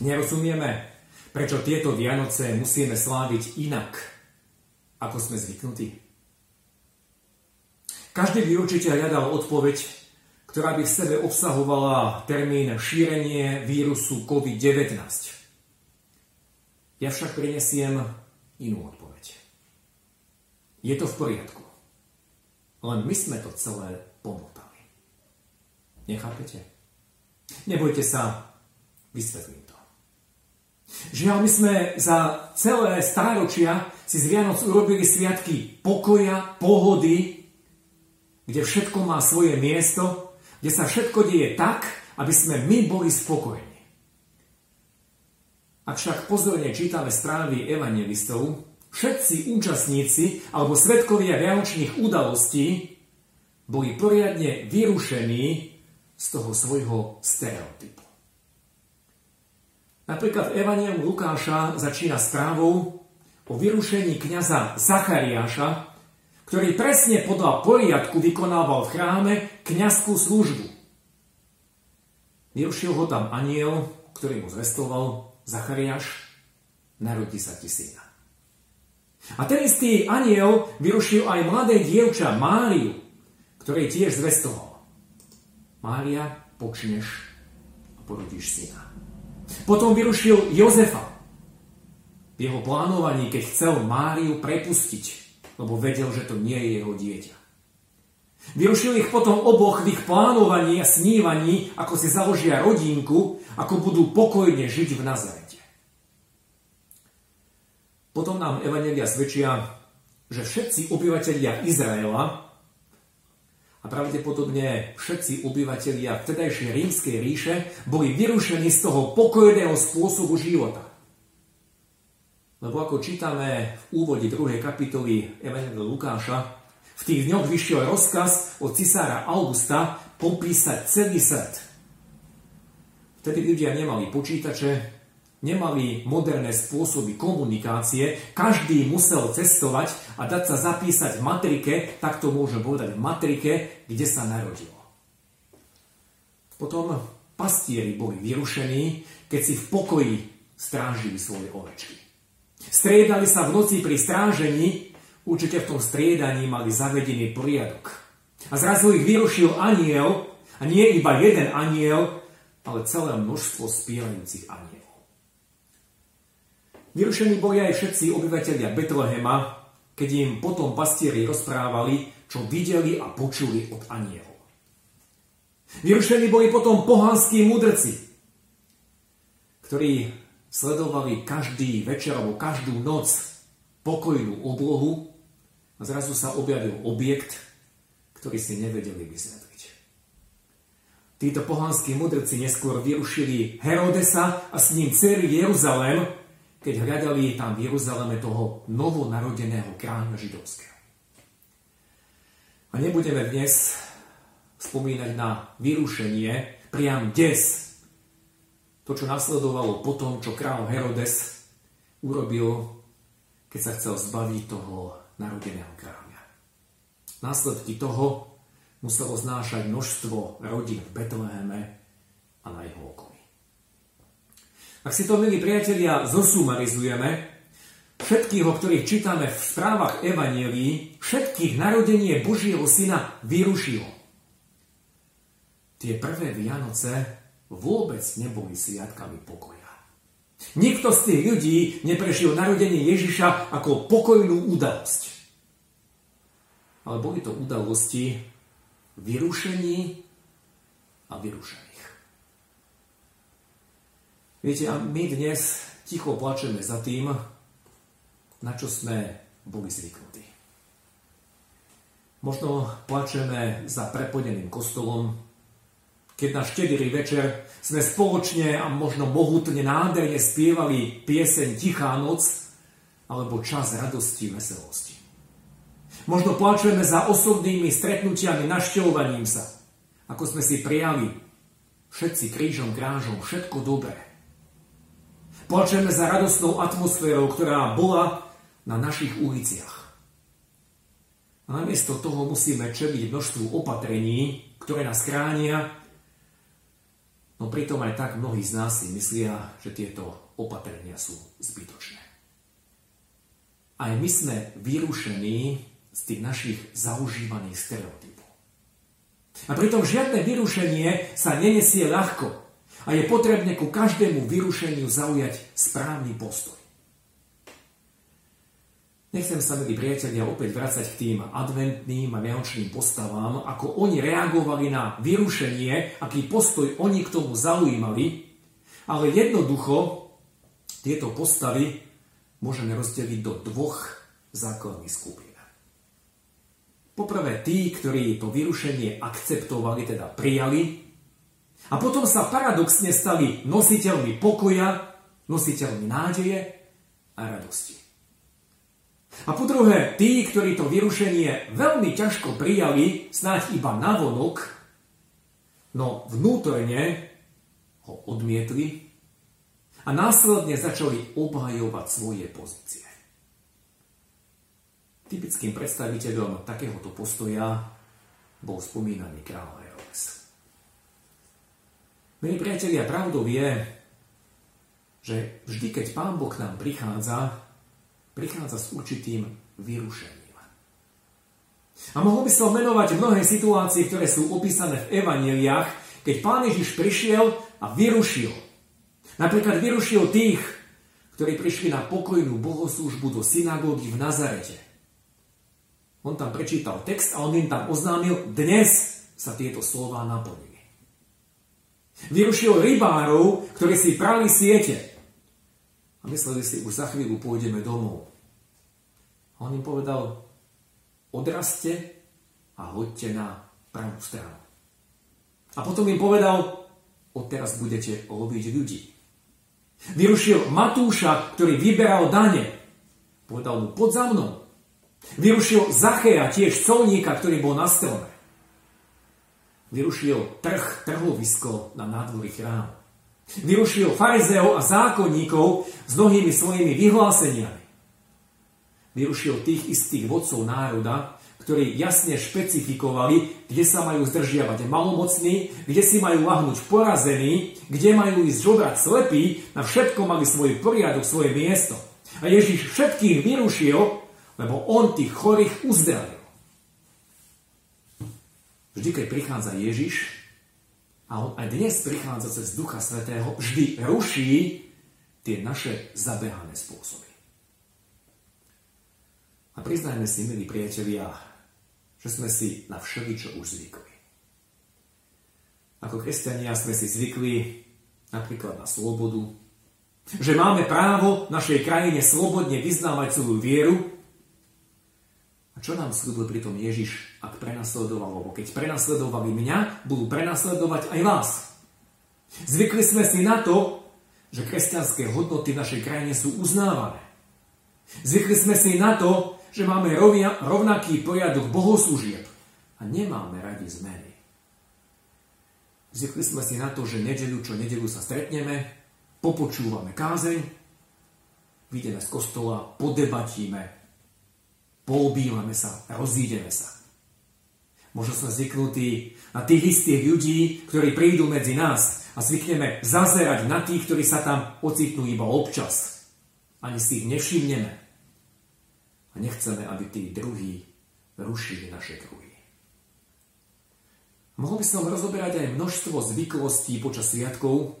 nerozumieme, prečo tieto Vianoce musíme sláviť inak, ako sme zvyknutí. Každý by určite hľadal odpoveď, ktorá by v sebe obsahovala termín šírenie vírusu COVID-19. Ja však prinesiem inú odpoveď. Je to v poriadku. Len my sme to celé pomotali. Nechápete? Nebojte sa, vysvetlím. Žiaľ, my sme za celé stáročia si z Vianoc urobili sviatky pokoja, pohody, kde všetko má svoje miesto, kde sa všetko deje tak, aby sme my boli spokojní. Ak však pozorne čítame správy evangelistov, všetci účastníci alebo svetkovia vianočných udalostí boli poriadne vyrušení z toho svojho stereotypu. Napríklad Evangelium Lukáša začína správou o vyrušení kniaza Zachariáša, ktorý presne podľa poriadku vykonával v chráme kniazskú službu. Vyrušil ho tam aniel, ktorý mu zvestoval Zachariáš, narodí sa ti syna. A ten istý aniel vyrušil aj mladé dievča Máriu, ktorej tiež zvestoval. Mária, počneš a porodíš syna. Potom vyrušil Jozefa v jeho plánovaní, keď chcel Máriu prepustiť, lebo vedel, že to nie je jeho dieťa. Vyrušil ich potom oboch v ich plánovaní a snívaní, ako si založia rodinku, ako budú pokojne žiť v Nazarete. Potom nám Evangelia svedčia, že všetci obyvateľia Izraela a pravdepodobne všetci obyvateľia vtedajšej rímskej ríše boli vyrušení z toho pokojného spôsobu života. Lebo ako čítame v úvode 2. kapitoly Evangelia Lukáša, v tých dňoch vyšiel rozkaz od cisára Augusta popísať celý svet. Vtedy ľudia nemali počítače, nemali moderné spôsoby komunikácie, každý musel cestovať a dať sa zapísať v matrike, tak to môže povedať v matrike, kde sa narodilo. Potom pastieri boli vyrušení, keď si v pokoji strážili svoje ovečky. Striedali sa v noci pri strážení, určite v tom striedaní mali zavedený poriadok. A zrazu ich vyrušil aniel, a nie iba jeden aniel, ale celé množstvo spievajúcich aniel. Vyrušení boli aj všetci obyvateľia Betlehema, keď im potom pastieri rozprávali, čo videli a počuli od anielov. Vyrušení boli potom pohanskí mudrci, ktorí sledovali každý večer alebo každú noc pokojnú oblohu a zrazu sa objavil objekt, ktorý si nevedeli vysvetliť. Títo pohanskí mudrci neskôr vyrušili Herodesa a s ním celý Jeruzalém, keď hľadali tam v Jeruzaleme toho novonarodeného kráľa židovského. A nebudeme dnes spomínať na vyrušenie, priam des, to, čo nasledovalo po tom, čo kráľ Herodes urobil, keď sa chcel zbaviť toho narodeného kráľa. Následky toho muselo znášať množstvo rodín v Betleheme a na jeho okolí. Ak si to, milí priatelia, zosumarizujeme, všetkých, o ktorých čítame v správach Evanielii, všetkých narodenie Božieho Syna vyrušilo. Tie prvé Vianoce vôbec neboli sviatkami pokoja. Nikto z tých ľudí neprešiel narodenie Ježiša ako pokojnú udalosť. Ale boli to udalosti vyrušení a vyrušení. Viete, a my dnes ticho plačeme za tým, na čo sme boli zvyknutí. Možno plačeme za preplneným kostolom, keď na štedrý večer sme spoločne a možno mohutne nádherne spievali pieseň Tichá noc alebo čas radosti, veselosti. Možno plačujeme za osobnými stretnutiami, našťovaním sa, ako sme si prijali všetci krížom, krážom, všetko dobré. Plačujeme za radostnou atmosférou, ktorá bola na našich uliciach. A namiesto toho musíme čeliť množstvu opatrení, ktoré nás chránia No pritom aj tak mnohí z nás si myslia, že tieto opatrenia sú zbytočné. Aj my sme vyrušení z tých našich zaužívaných stereotypov. A pritom žiadne vyrušenie sa nenesie ľahko a je potrebné ku každému vyrušeniu zaujať správny postoj. Nechcem sa, milí priatelia, opäť vrácať k tým adventným a vianočným postavám, ako oni reagovali na vyrušenie, aký postoj oni k tomu zaujímali, ale jednoducho tieto postavy môžeme rozdeliť do dvoch základných skupín. Poprvé tí, ktorí to vyrušenie akceptovali, teda prijali, a potom sa paradoxne stali nositeľmi pokoja, nositeľmi nádeje a radosti. A po druhé, tí, ktorí to vyrušenie veľmi ťažko prijali, snáď iba navonok, no vnútorne ho odmietli a následne začali obhajovať svoje pozície. Typickým predstaviteľom takéhoto postoja bol spomínaný kráľ. Milí priatelia, pravdou je, že vždy, keď Pán Boh k nám prichádza, prichádza s určitým vyrušením. A mohol by som menovať mnohé situácie, ktoré sú opísané v evaneliách, keď Pán Ježiš prišiel a vyrušil. Napríklad vyrušil tých, ktorí prišli na pokojnú bohoslužbu do synagógy v Nazarete. On tam prečítal text a on im tam oznámil, dnes sa tieto slova naplnili. Vyrušil rybárov, ktorí si prali siete a mysleli si, už za chvíľu pôjdeme domov. A on im povedal, odraste a hoďte na pravú stranu. A potom im povedal, odteraz budete loviť ľudí. Vyrušil Matúša, ktorý vyberal dane. Povedal mu, pod za mnou. Vyrušil Zachea, tiež colníka, ktorý bol na strome. Vyrušil trh, trhovisko na nádvorí chrámu. Vyrušil farizeov a zákonníkov s mnohými svojimi vyhláseniami. Vyrušil tých istých vodcov národa, ktorí jasne špecifikovali, kde sa majú zdržiavať malomocní, kde si majú lahnúť porazení, kde majú ísť žobrať slepí, na všetko mali svoj poriadok, svoje miesto. A Ježiš všetkých vyrušil, lebo on tých chorých uzdravil. Vždy, keď prichádza Ježiš, a on aj dnes prichádza cez Ducha Svetého, vždy ruší tie naše zabehané spôsoby. A priznajme si, milí priatelia, že sme si na všeličo už zvykli. Ako kresťania sme si zvykli napríklad na slobodu, že máme právo v našej krajine slobodne vyznávať svoju vieru, čo nám slúbil pritom Ježiš, ak prenasledoval, lebo keď prenasledovali mňa, budú prenasledovať aj vás. Zvykli sme si na to, že kresťanské hodnoty v našej krajine sú uznávané. Zvykli sme si na to, že máme rovia, rovnaký poriadok bohoslúžieb a nemáme radi zmeny. Zvykli sme si na to, že nedelu čo nedelu sa stretneme, popočúvame kázeň, vidíme z kostola, podebatíme, poobívame sa, rozídeme sa. Možno sme zvyknutí na tých istých ľudí, ktorí prídu medzi nás a zvykneme zazerať na tých, ktorí sa tam ocitnú iba občas. Ani si ich nevšimneme. A nechceme, aby tí druhí rušili naše kruhy. Mohol by som rozoberať aj množstvo zvyklostí počas sviatkov,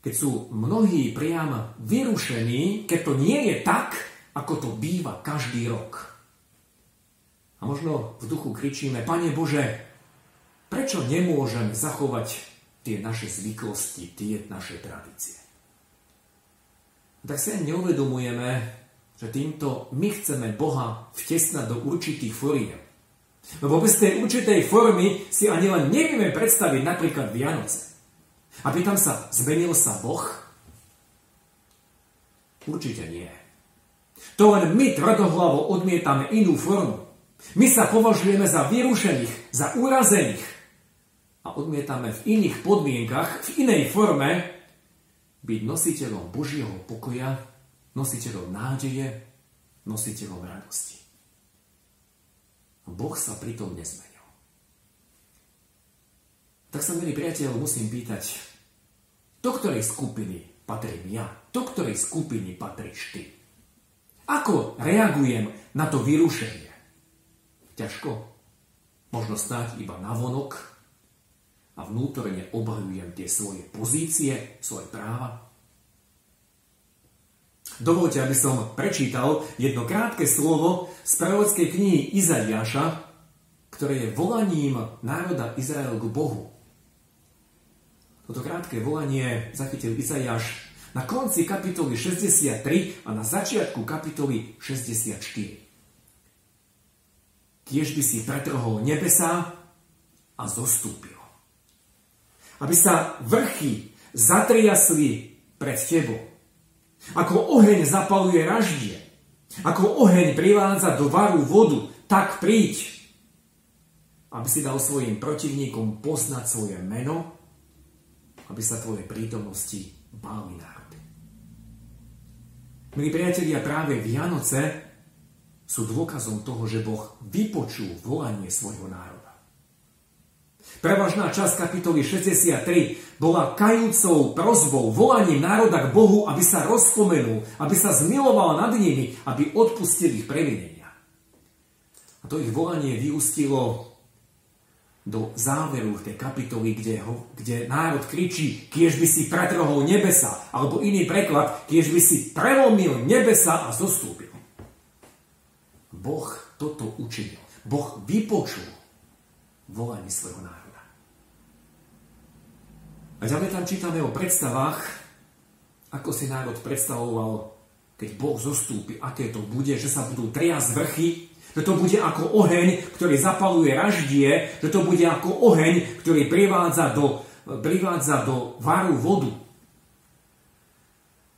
keď sú mnohí priam vyrušení, keď to nie je tak, ako to býva každý rok. A možno v duchu kričíme, Pane Bože, prečo nemôžeme zachovať tie naše zvyklosti, tie naše tradície? Tak si aj neuvedomujeme, že týmto my chceme Boha vtesnať do určitých foriem. Lebo bez tej určitej formy si ani len nevieme predstaviť napríklad Vianoce. A pýtam sa, zmenil sa Boh? Určite nie. To len my tvrdohlavo odmietame inú formu. My sa považujeme za vyrušených, za urazených a odmietame v iných podmienkach, v inej forme byť nositeľom Božieho pokoja, nositeľom nádeje, nositeľom radosti. Boh sa pritom nezmenil. Tak sa, milí priateľ, musím pýtať, do ktorej skupiny patrím ja? Do ktorej skupiny patríš ty? Ako reagujem na to vyrušenie? Ťažko. Možno snáď iba na vonok a vnútorne obhajujem tie svoje pozície, svoje práva. Dovolte, aby som prečítal jedno krátke slovo z prorockej knihy Izaiáša, ktoré je volaním národa Izrael k Bohu. Toto krátke volanie zachytil Izaiáš na konci kapitoly 63 a na začiatku kapitoly 64. Kiež by si pretrhol nebesa a zostúpil. Aby sa vrchy zatriasli pred tebou ako oheň zapaluje raždie, ako oheň privádza do varu vodu, tak príď, aby si dal svojim protivníkom poznať svoje meno, aby sa tvoje prítomnosti báli národy. Milí priatelia, práve Vianoce sú dôkazom toho, že Boh vypočul volanie svojho národa. Prevažná časť kapitoly 63 bola kajúcou prozbou, volaním národa k Bohu, aby sa rozpomenul, aby sa zmiloval nad nimi, aby odpustil ich previnenia. A to ich volanie vyústilo do záveru tej kapitoly, kde, ho, kde národ kričí, kiež by si pretrhol nebesa, alebo iný preklad, kiež by si prelomil nebesa a zostúpil. Boh toto učinil. Boh vypočul volanie svojho národa. A ďalej tam čítame o predstavách, ako si národ predstavoval, keď Boh zostúpi, aké to bude, že sa budú triasť vrchy, že to bude ako oheň, ktorý zapaluje raždie, že to bude ako oheň, ktorý privádza do, privádza do varu vodu.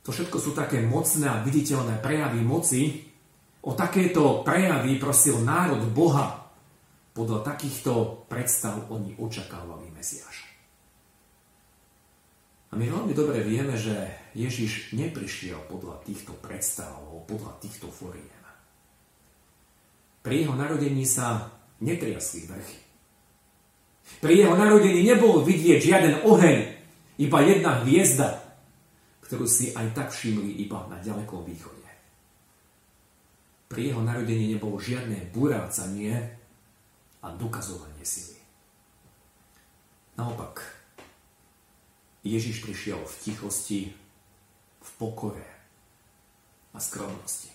To všetko sú také mocné a viditeľné prejavy moci. O takéto prejavy prosil národ Boha. Podľa takýchto predstav oni očakávali Mesiáša. A my veľmi dobre vieme, že Ježiš neprišiel podľa týchto predstav, podľa týchto foriem. Pri jeho narodení sa netriasli vrchy. Pri jeho narodení nebol vidieť žiaden oheň, iba jedna hviezda, ktorú si aj tak všimli iba na ďalekom východe. Pri jeho narodení nebolo žiadne burácanie a dokazovanie sily. Naopak, Ježiš prišiel v tichosti, v pokore a skromnosti.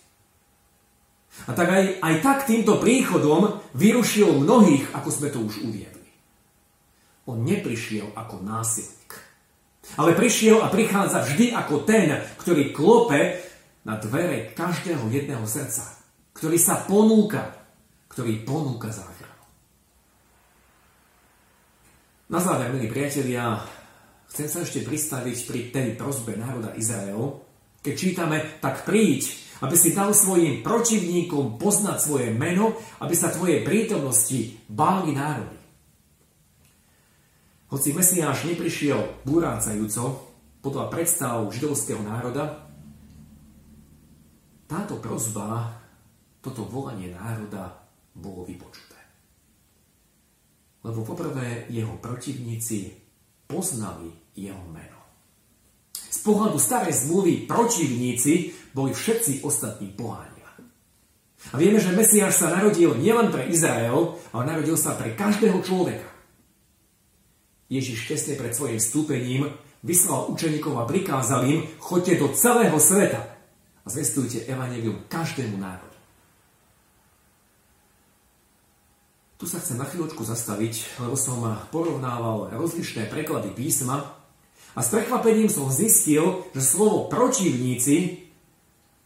A tak aj, aj tak týmto príchodom vyrušil mnohých, ako sme to už uviedli. On neprišiel ako násilník, ale prišiel a prichádza vždy ako ten, ktorý klope na dvere každého jedného srdca, ktorý sa ponúka, ktorý ponúka záchranu. Na záver, milí priatelia, Chcem sa ešte pristaviť pri tej prozbe národa Izrael, keď čítame, tak príď, aby si dal svojim protivníkom poznať svoje meno, aby sa tvoje prítomnosti báli národy. Hoci Mesiáš neprišiel búrácajúco podľa predstav židovského národa, táto prozba, toto volanie národa bolo vypočuté. Lebo poprvé jeho protivníci poznali jeho meno. Z pohľadu starej zmluvy protivníci boli všetci ostatní pohánia. A vieme, že Mesiáš sa narodil nielen pre Izrael, ale narodil sa pre každého človeka. Ježiš tesne pred svojim vstúpením vyslal učeníkov a prikázal im, choďte do celého sveta a zvestujte evanelium každému národu. Tu sa chcem na chvíľočku zastaviť, lebo som porovnával rozlišné preklady písma a s prekvapením som zistil, že slovo protivníci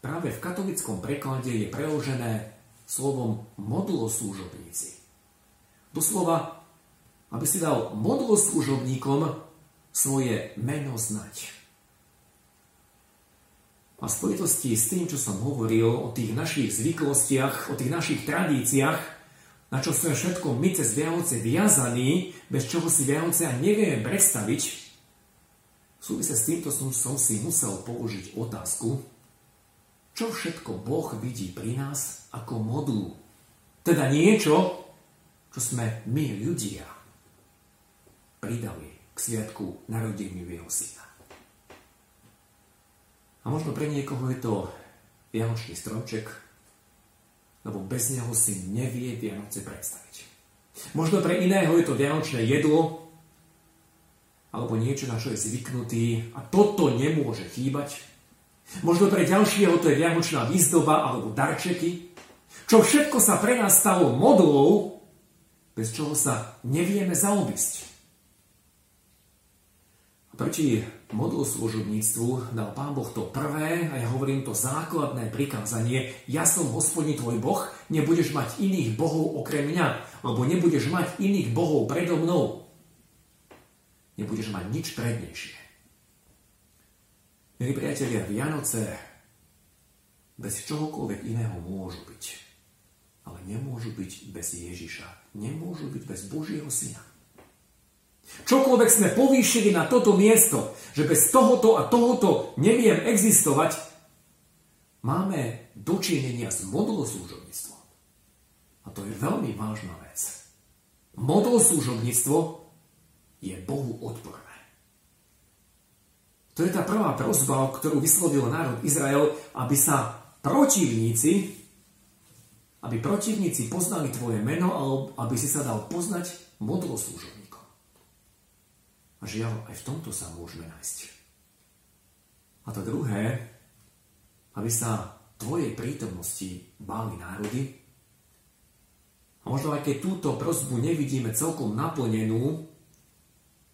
práve v katolickom preklade je preložené slovom moduloslúžobníci. Doslova, aby si dal modloslužobníkom svoje meno znať. A v spojitosti s tým, čo som hovoril o tých našich zvyklostiach, o tých našich tradíciách, na čo sme všetko my cez Vianoce viazaní, bez čoho si Vianoce ani nevieme predstaviť, v s týmto som, som si musel položiť otázku, čo všetko Boh vidí pri nás ako modlu. Teda niečo, čo sme my ľudia pridali k sviatku narodení jeho syna. A možno pre niekoho je to vianočný stromček, lebo bez neho si nevie Vianoce predstaviť. Možno pre iného je to vianočné jedlo, alebo niečo, na čo je zvyknutý a toto nemôže chýbať. Možno pre ďalšieho to je vianočná výzdoba alebo darčeky, čo všetko sa pre nás stalo modlou, bez čoho sa nevieme zaobísť. A proti modloslužobníctvu dal Pán Boh to prvé, a ja hovorím to základné prikázanie, ja som hospodin tvoj Boh, nebudeš mať iných bohov okrem mňa, alebo nebudeš mať iných bohov predo mnou. Nebudeš mať nič prednejšie. Milí priatelia, Vianoce bez čohokoľvek iného môžu byť. Ale nemôžu byť bez Ježiša. Nemôžu byť bez Božieho Syna. Čokoľvek sme povýšili na toto miesto, že bez tohoto a tohoto neviem existovať, máme dočinenia s modloslúžobníctvom. A to je veľmi vážna vec. Modloslúžobníctvo je Bohu odporné. To je tá prvá prozba, ktorú vyslovil národ Izrael, aby sa protivníci, aby protivníci poznali tvoje meno, alebo aby si sa dal poznať modloslúžobníctvo. A žiaľ, aj v tomto sa môžeme nájsť. A to druhé, aby sa tvojej prítomnosti báli národy. A možno aj keď túto prozbu nevidíme celkom naplnenú,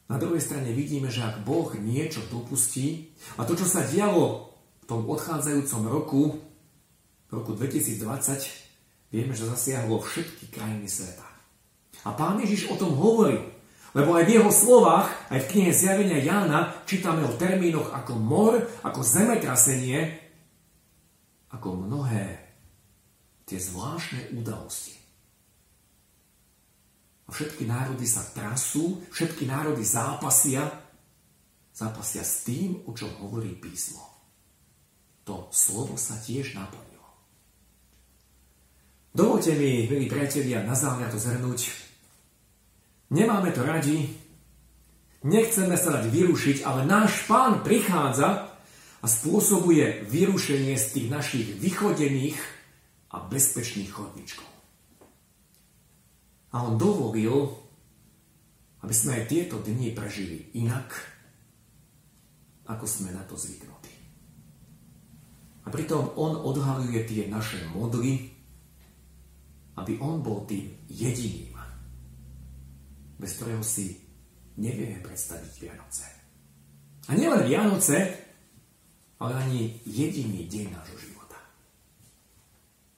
na druhej strane vidíme, že ak Boh niečo dopustí, a to, čo sa dialo v tom odchádzajúcom roku, v roku 2020, vieme, že zasiahlo všetky krajiny sveta. A pán Ježiš o tom hovorí. Lebo aj v jeho slovách, aj v knihe Zjavenia Jána, čítame o termínoch ako mor, ako zemetrasenie, ako mnohé tie zvláštne udalosti. A všetky národy sa trasú, všetky národy zápasia, zápasia s tým, o čom hovorí písmo. To slovo sa tiež naplnilo. Dovolte mi, milí priatelia, na záver to zhrnúť Nemáme to radi, nechceme sa dať vyrušiť, ale náš pán prichádza a spôsobuje vyrušenie z tých našich vychodených a bezpečných chodničkov. A on dovolil, aby sme aj tieto dni prežili inak, ako sme na to zvyknutí. A pritom on odhaluje tie naše modly, aby on bol tým jediným, bez ktorého si nevieme predstaviť Vianoce. A nielen Vianoce, ale ani jediný deň nášho života.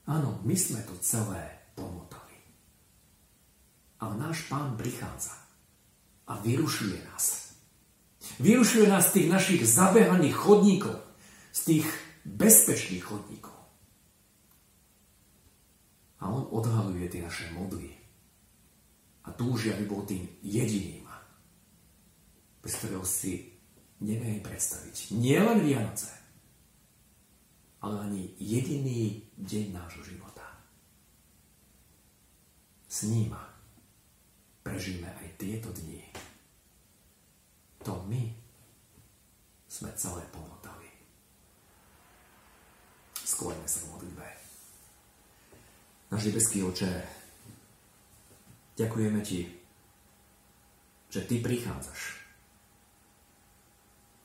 Áno, my sme to celé pomotali. Ale náš pán prichádza a vyrušuje nás. Vyrušuje nás z tých našich zabehaných chodníkov, z tých bezpečných chodníkov. A on odhaluje tie naše modly, a túži, aby bol tým jediným, bez ktorého si neviem predstaviť. Nie len Vianoce, ale ani jediný deň nášho života. S prežíme aj tieto dni. To my sme celé pomotali. Skloňme sa v modlitbe. Náš nebeský oče, Ďakujeme Ti, že Ty prichádzaš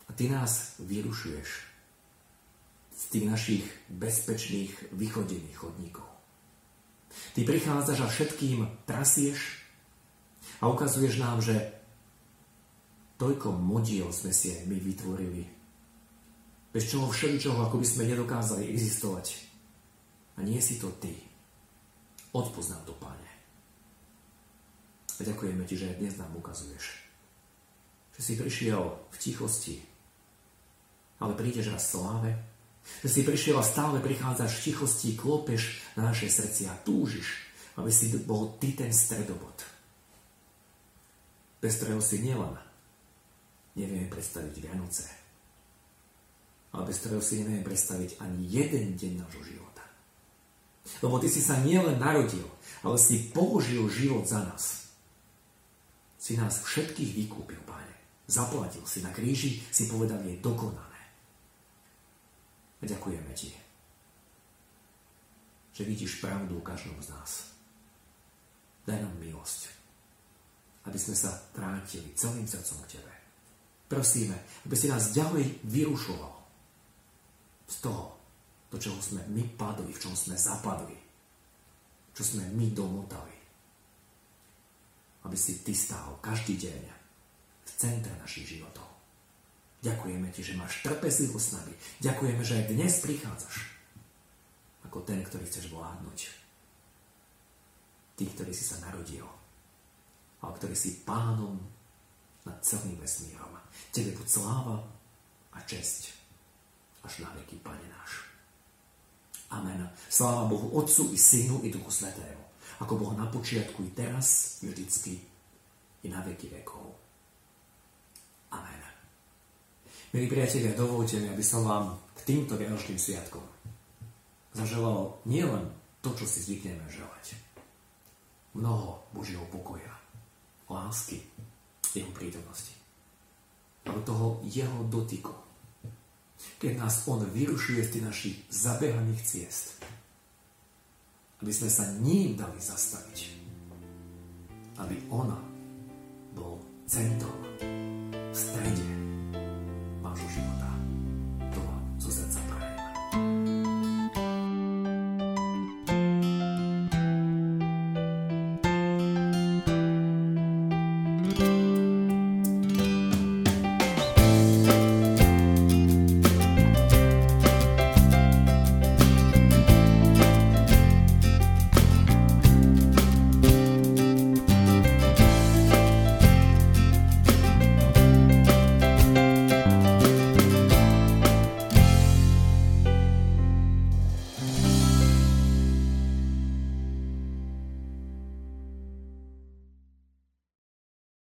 a Ty nás vyrušuješ z tých našich bezpečných vychodených chodníkov. Ty prichádzaš a všetkým trasieš a ukazuješ nám, že toľko modiel sme si aj my vytvorili, bez čoho všeličoho, ako by sme nedokázali existovať. A nie si to Ty. Odpoznám to, Páne. A ďakujeme Ti, že dnes nám ukazuješ, že si prišiel v tichosti, ale prídeš raz v sláve, že si prišiel a stále prichádzaš v tichosti, klopeš na naše srdcia, túžiš, aby si bol Ty ten stredobod. Si nielen nevieme predstaviť Vianoce, ale bez ktorého si nevieme predstaviť ani jeden deň nášho života. Lebo Ty si sa nielen narodil, ale si položil život za nás si nás všetkých vykúpil, páne. Zaplatil si na kríži, si povedal, je dokonané. A ďakujeme ti, že vidíš pravdu u každom z nás. Daj nám milosť, aby sme sa vrátili celým srdcom k Tebe. Prosíme, aby si nás ďalej vyrušoval z toho, do čoho sme my padli, v čom sme zapadli, čo sme my domotali aby si Ty stál každý deň v centre našich životov. Ďakujeme Ti, že máš trpezlivosť s nami. Ďakujeme, že aj dnes prichádzaš ako ten, ktorý chceš vládnuť. Ty, ktorý si sa narodil, ale ktorý si pánom nad celým vesmírom. Tebe buď sláva a česť až na veky, Pane náš. Amen. Sláva Bohu Otcu i Synu i Duchu Svetému ako bolo na počiatku i teraz, vždycky, i na veky vekov. Amen. Milí priatelia, dovolte mi, aby som vám k týmto Vianočným sviatkom zaželal nielen to, čo si zvykneme želať. Mnoho Božieho pokoja, lásky, jeho prítomnosti. Ale toho jeho dotyku. Keď nás on vyrušuje z tých našich zabehaných ciest, aby sme sa ním dali zastaviť. Aby ona bol centrom, v strede